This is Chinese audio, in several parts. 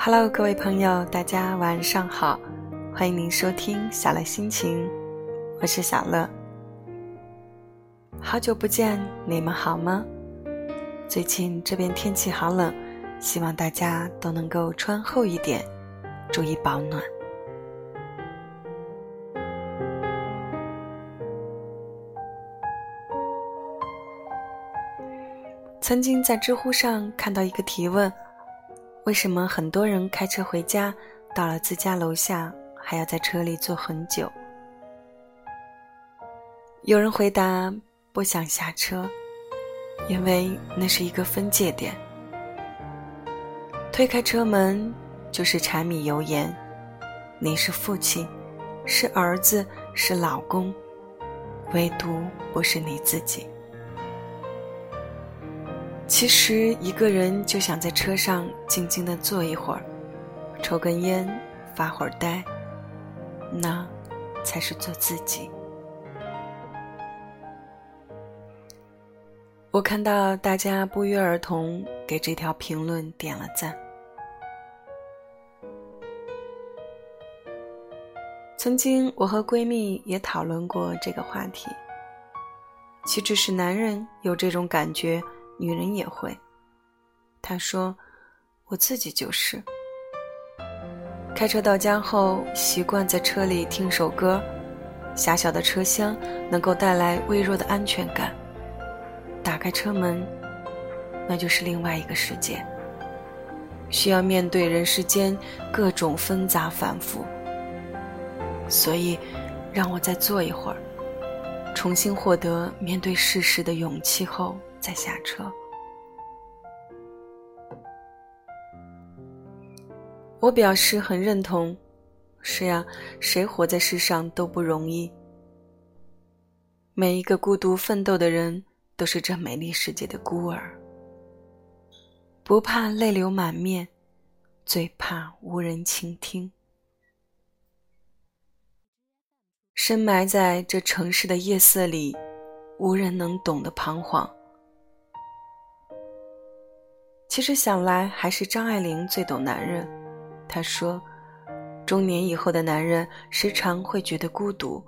Hello，各位朋友，大家晚上好，欢迎您收听小乐心情，我是小乐。好久不见，你们好吗？最近这边天气好冷，希望大家都能够穿厚一点，注意保暖。曾经在知乎上看到一个提问：为什么很多人开车回家，到了自家楼下还要在车里坐很久？有人回答：不想下车，因为那是一个分界点。推开车门就是柴米油盐，你是父亲，是儿子，是老公，唯独不是你自己。其实一个人就想在车上静静的坐一会儿，抽根烟，发会儿呆，那才是做自己。我看到大家不约而同给这条评论点了赞。曾经我和闺蜜也讨论过这个话题，岂止是男人有这种感觉？女人也会，她说：“我自己就是。开车到家后，习惯在车里听首歌，狭小的车厢能够带来微弱的安全感。打开车门，那就是另外一个世界，需要面对人世间各种纷杂反复。所以，让我再坐一会儿，重新获得面对世事的勇气后。”再下车。我表示很认同。是呀，谁活在世上都不容易。每一个孤独奋斗的人，都是这美丽世界的孤儿。不怕泪流满面，最怕无人倾听。深埋在这城市的夜色里，无人能懂的彷徨。其实想来，还是张爱玲最懂男人。她说：“中年以后的男人时常会觉得孤独，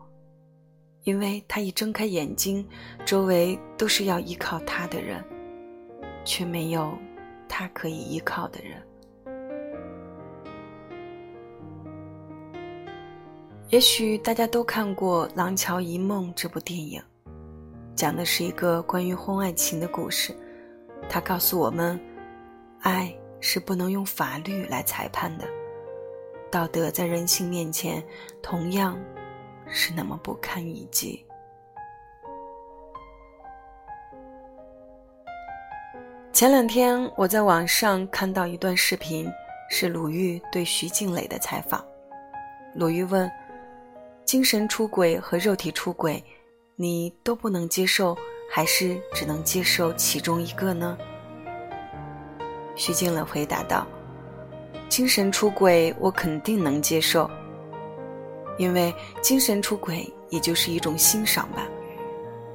因为他一睁开眼睛，周围都是要依靠他的人，却没有他可以依靠的人。”也许大家都看过《廊桥遗梦》这部电影，讲的是一个关于婚外情的故事。它告诉我们。爱是不能用法律来裁判的，道德在人性面前同样是那么不堪一击。前两天我在网上看到一段视频，是鲁豫对徐静蕾的采访。鲁豫问：“精神出轨和肉体出轨，你都不能接受，还是只能接受其中一个呢？”徐静蕾回答道：“精神出轨，我肯定能接受，因为精神出轨也就是一种欣赏吧。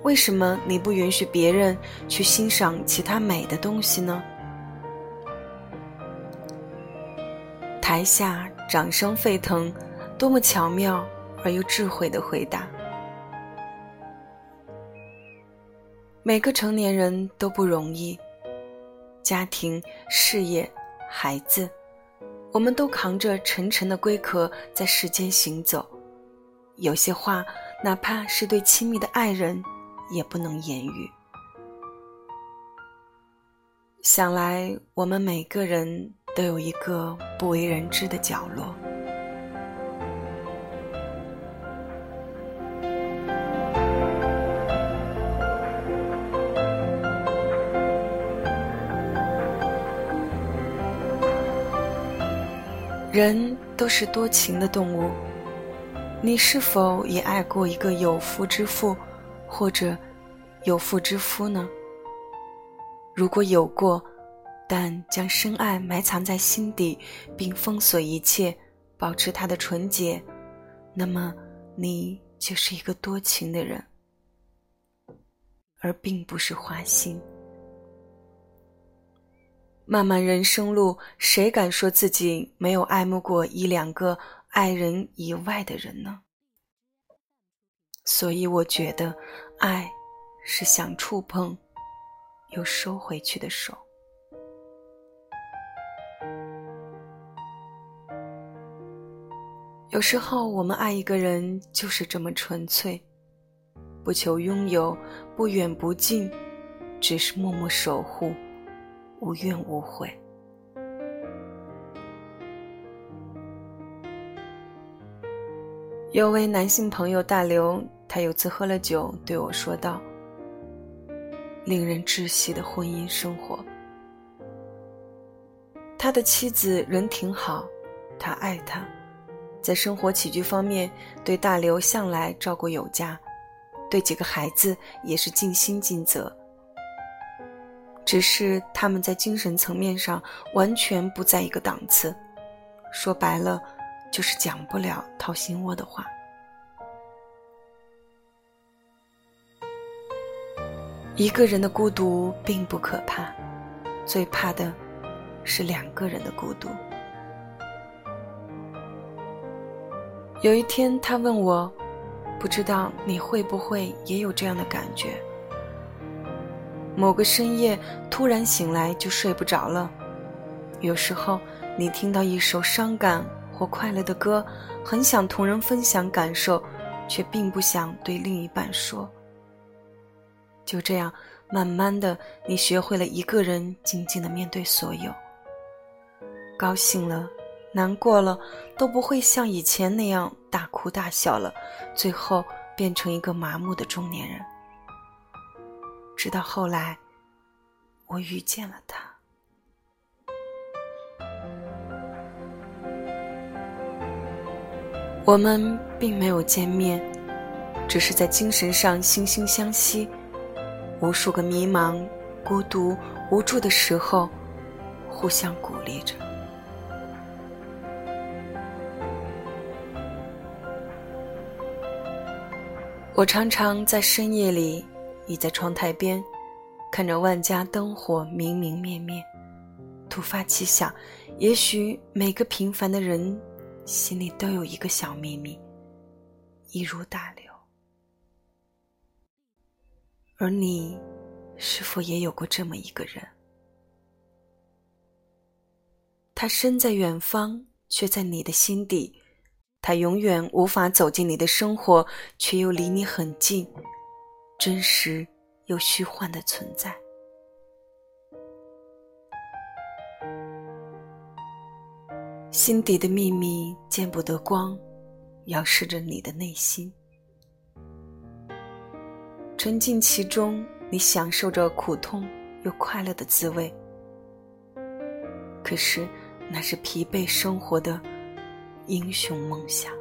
为什么你不允许别人去欣赏其他美的东西呢？”台下掌声沸腾，多么巧妙而又智慧的回答！每个成年人都不容易。家庭、事业、孩子，我们都扛着沉沉的龟壳在世间行走。有些话，哪怕是对亲密的爱人，也不能言语。想来，我们每个人都有一个不为人知的角落。人都是多情的动物，你是否也爱过一个有妇之夫，或者有妇之夫呢？如果有过，但将深爱埋藏在心底，并封锁一切，保持它的纯洁，那么你就是一个多情的人，而并不是花心。漫漫人生路，谁敢说自己没有爱慕过一两个爱人以外的人呢？所以我觉得，爱是想触碰又收回去的手。有时候，我们爱一个人就是这么纯粹，不求拥有，不远不近，只是默默守护，无怨无悔。有位男性朋友大刘，他有次喝了酒，对我说道：“令人窒息的婚姻生活。他的妻子人挺好，他爱她，在生活起居方面对大刘向来照顾有加，对几个孩子也是尽心尽责。只是他们在精神层面上完全不在一个档次，说白了。”就是讲不了掏心窝的话。一个人的孤独并不可怕，最怕的是两个人的孤独。有一天，他问我：“不知道你会不会也有这样的感觉？某个深夜突然醒来就睡不着了。有时候，你听到一首伤感。”或快乐的歌，很想同人分享感受，却并不想对另一半说。就这样，慢慢的，你学会了一个人静静的面对所有。高兴了，难过了，都不会像以前那样大哭大笑了，最后变成一个麻木的中年人。直到后来，我遇见了他。我们并没有见面，只是在精神上惺惺相惜。无数个迷茫、孤独、无助的时候，互相鼓励着。我常常在深夜里倚在窗台边，看着万家灯火明明灭灭，突发奇想：也许每个平凡的人。心里都有一个小秘密，一如大流。而你，是否也有过这么一个人？他身在远方，却在你的心底；他永远无法走进你的生活，却又离你很近，真实又虚幻的存在。心底的秘密见不得光，遥视着你的内心。沉浸其中，你享受着苦痛又快乐的滋味。可是，那是疲惫生活的英雄梦想。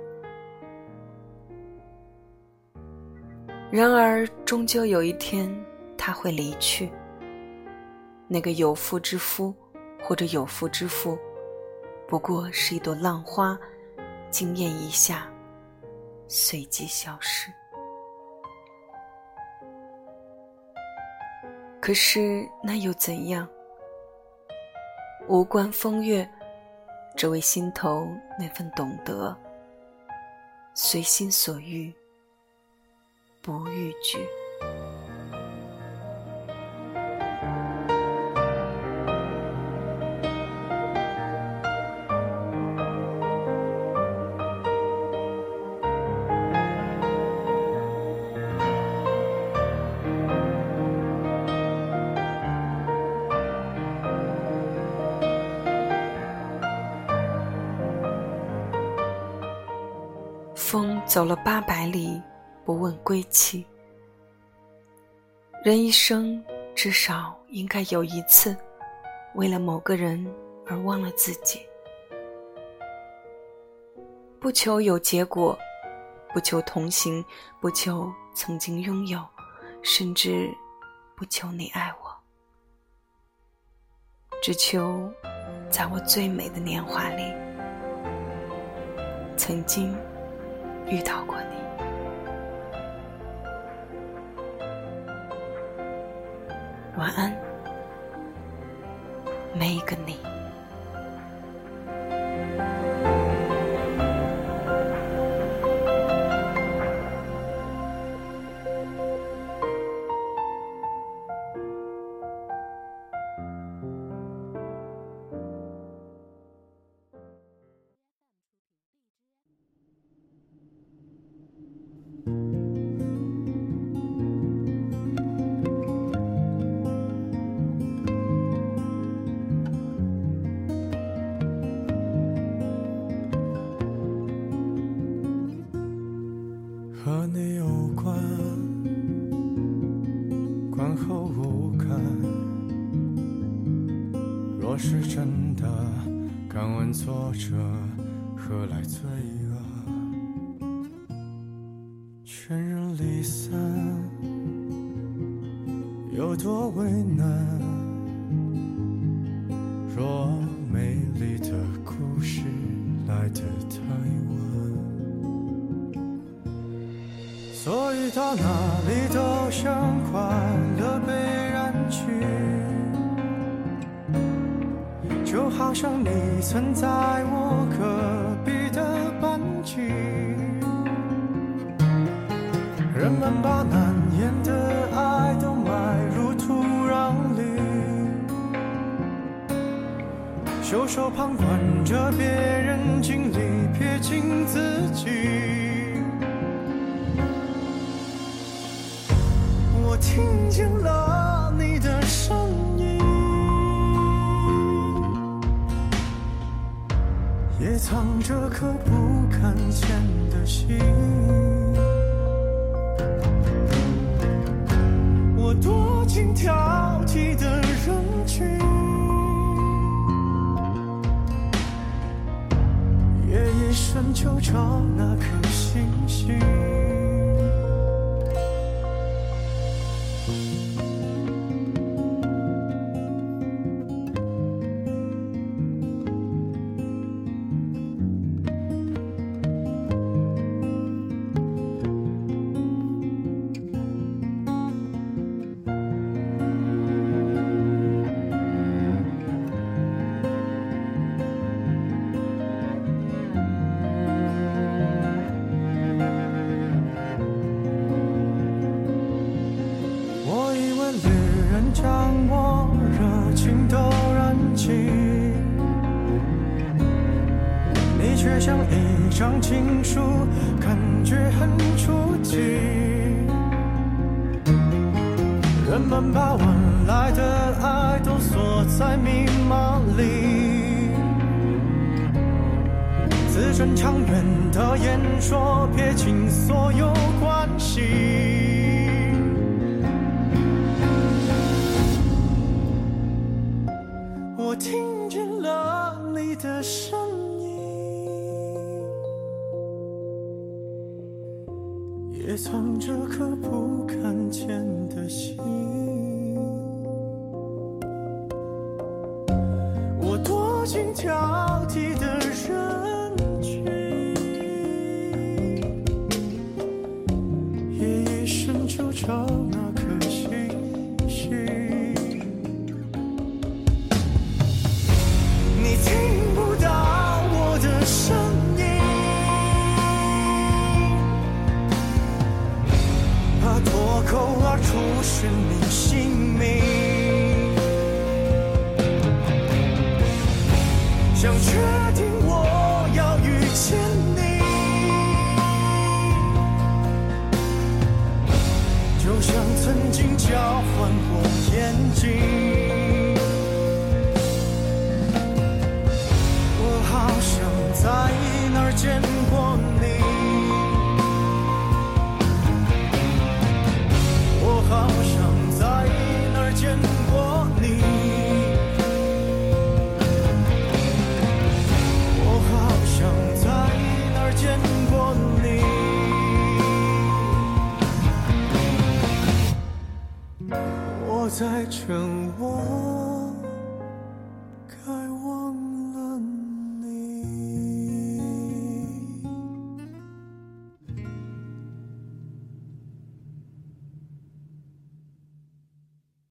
然而，终究有一天，他会离去。那个有妇之夫，或者有妇之夫。不过是一朵浪花，惊艳一下，随即消失。可是那又怎样？无关风月，只为心头那份懂得。随心所欲，不逾矩。风走了八百里，不问归期。人一生至少应该有一次，为了某个人而忘了自己。不求有结果，不求同行，不求曾经拥有，甚至不求你爱我，只求在我最美的年华里，曾经。遇到过你，晚安。每一个你。后无感。若是真的，敢问作者何来罪恶？全人离散，有多为难？所以到哪里都像快乐被染去，就好像你曾在我隔壁的班级。人们把难言的爱都埋入土壤里，袖手旁观着别人经历，撇清自己。听见了你的声音，也藏着颗不敢见的心。我躲进挑剔的人群，夜一深就找那情书，感觉很初级。人们把晚来的爱都锁在密码里，字正腔圆的演说，撇清所有关系。我听见了你的声也藏着颗不敢见的心。我躲进挑剔的想确定我要遇见你，就像曾经交换过眼睛。我好想在哪儿见